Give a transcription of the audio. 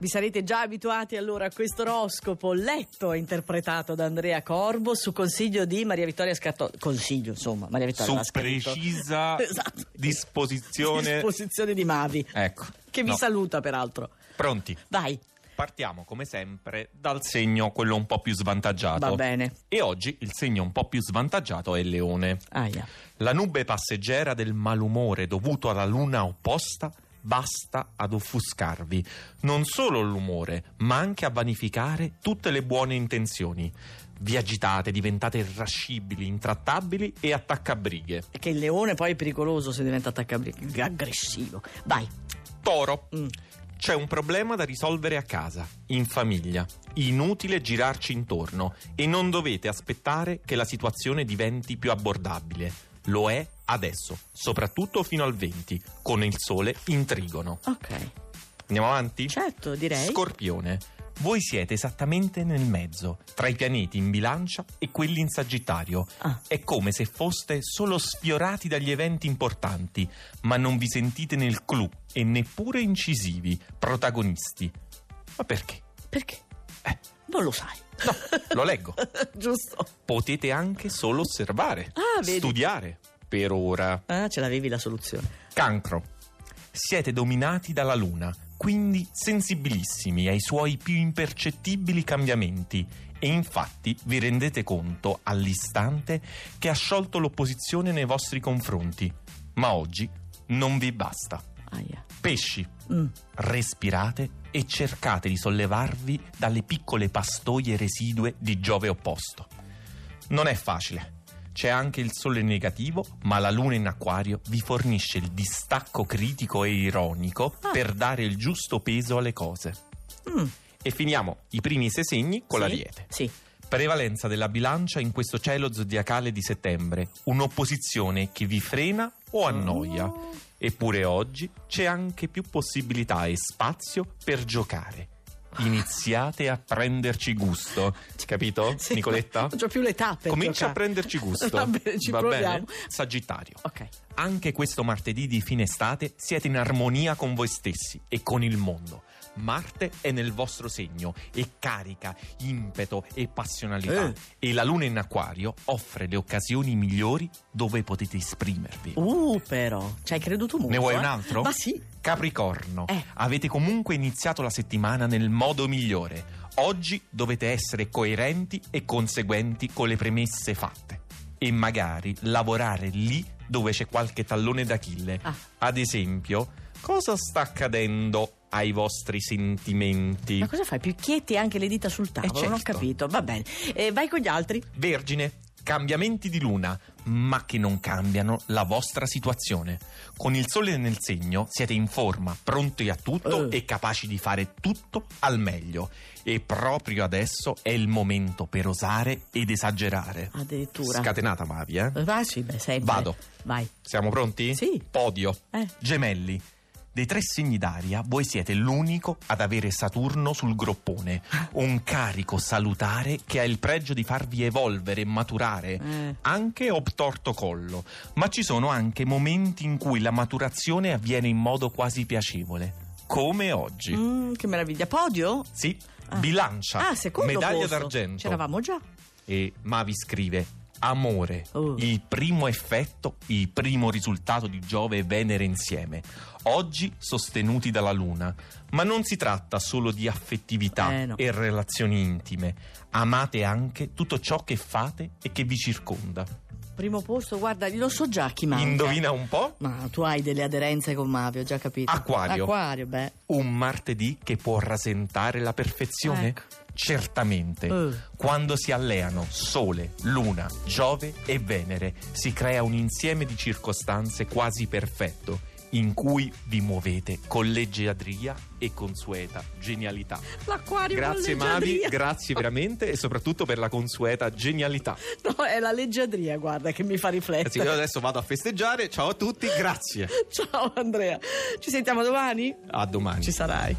Vi sarete già abituati allora a questo oroscopo letto e interpretato da Andrea Corbo su consiglio di Maria Vittoria Scarto. Consiglio, insomma, Maria Vittoria Su precisa Esatto. disposizione. Disposizione di Mavi, Ecco. che vi No. saluta peraltro. Pronti? Vai, Partiamo come sempre dal segno quello un po' più svantaggiato. va bene. E oggi il segno un po' più svantaggiato è il leone. Aia. La nube passeggera del malumore dovuto alla luna opposta basta ad offuscarvi non solo l'umore, ma anche a vanificare tutte le buone intenzioni. Vi agitate, diventate irascibili, intrattabili e attaccabrighe. È che il leone poi è pericoloso se diventa attaccabriga, aggressivo. Vai. Toro. Mm. C'è un problema da risolvere a casa, in famiglia. Inutile girarci intorno e non dovete aspettare che la situazione diventi più abbordabile. Lo è adesso, soprattutto fino al 20, con il sole in trigono. Ok. Andiamo avanti? Certo, direi. Scorpione. Voi siete esattamente nel mezzo, tra i pianeti in bilancia e quelli in Sagittario. Ah. È come se foste solo sfiorati dagli eventi importanti, ma non vi sentite nel clou e neppure incisivi, protagonisti. Ma perché? Perché? Eh, Non lo sai. no, lo leggo. Giusto. Potete anche solo osservare, Ah, studiare. Per ora. Ah, ce l'avevi la soluzione. Cancro. Siete dominati dalla luna, quindi sensibilissimi ai suoi più impercettibili cambiamenti e infatti vi rendete conto all'istante che ha sciolto l'opposizione nei vostri confronti. Ma oggi non vi basta. Aia. Pesci, Mm. respirate e cercate di sollevarvi dalle piccole pastoie residue di Giove opposto. Non è facile. C'è anche il sole negativo, ma la luna in acquario vi fornisce il distacco critico e ironico Ah. per dare il giusto peso alle cose. Mm. E finiamo i primi sei segni con Sì? l'ariete. Sì. Prevalenza della bilancia in questo cielo zodiacale di settembre, un'opposizione che vi frena o annoia. Oh. Eppure oggi c'è anche più possibilità e spazio per giocare. Iniziate a prenderci gusto. Capito, Sì, Nicoletta? Non c'ho più l'età per Comincia a prenderci gusto. Va bene, ci Va proviamo. bene? Sagittario. Ok. Anche questo martedì di fine estate siete in armonia con voi stessi e con il mondo. Marte è nel vostro segno e carica impeto e passionalità. Eh. E la luna in acquario offre le occasioni migliori dove potete esprimervi. Uh, però. Ci hai creduto molto. Ne vuoi eh? un altro? Ma sì. Capricorno, Eh. avete comunque iniziato la settimana nel modo migliore. Oggi dovete essere coerenti e conseguenti con le premesse fatte. E magari lavorare lì dove c'è qualche tallone d'Achille. Ah. Ad esempio, cosa sta accadendo ai vostri sentimenti? Ma cosa fai? Picchietti anche le dita sul tavolo? Non ho certo. capito. Va bene. Eh, vai con gli altri. Vergine, cambiamenti di luna, ma che non cambiano la vostra situazione. Con il sole nel segno siete in forma, pronti a tutto Eh. e capaci di fare tutto al meglio. E proprio adesso è il momento per osare ed esagerare. Addirittura. Scatenata Mavi, eh? Eh, Vai, sì, beh, sempre. Vado. Vai. Siamo pronti? Sì. Podio. Eh. Gemelli. Dei tre segni d'aria, voi siete l'unico ad avere Saturno sul groppone, un carico salutare che ha il pregio di farvi evolvere e maturare, Eh. anche obtorto collo. Ma ci sono anche momenti in cui la maturazione avviene in modo quasi piacevole, come oggi. Mm, che meraviglia. Podio? Sì, Ah. bilancia, Ah, secondo medaglia posto. d'argento. C'eravamo già. E Mavi scrive: Amore, Oh. il primo effetto, il primo risultato di Giove e Venere insieme, oggi sostenuti dalla Luna. Ma non si tratta solo di affettività Eh, no. e relazioni intime. Amate anche tutto ciò che fate e che vi circonda. Primo posto, guarda, lo so già chi manca. Indovina un po'? Ma tu hai delle aderenze con Mavi, ho già capito. Acquario. Acquario, beh. Un martedì che può rasentare la perfezione? Ecco. Certamente. Eh. Quando si alleano Sole, Luna, Giove e Venere, si crea un insieme di circostanze quasi perfetto, in cui vi muovete con leggiadria e consueta genialità. L'acquario Grazie con Mavi, grazie veramente e soprattutto per la consueta genialità. No, è la leggiadria, guarda, che mi fa Anzi, riflettere. io adesso vado a festeggiare. Ciao a tutti, grazie. Ciao Andrea. Ci sentiamo domani? A domani. Ci sarai.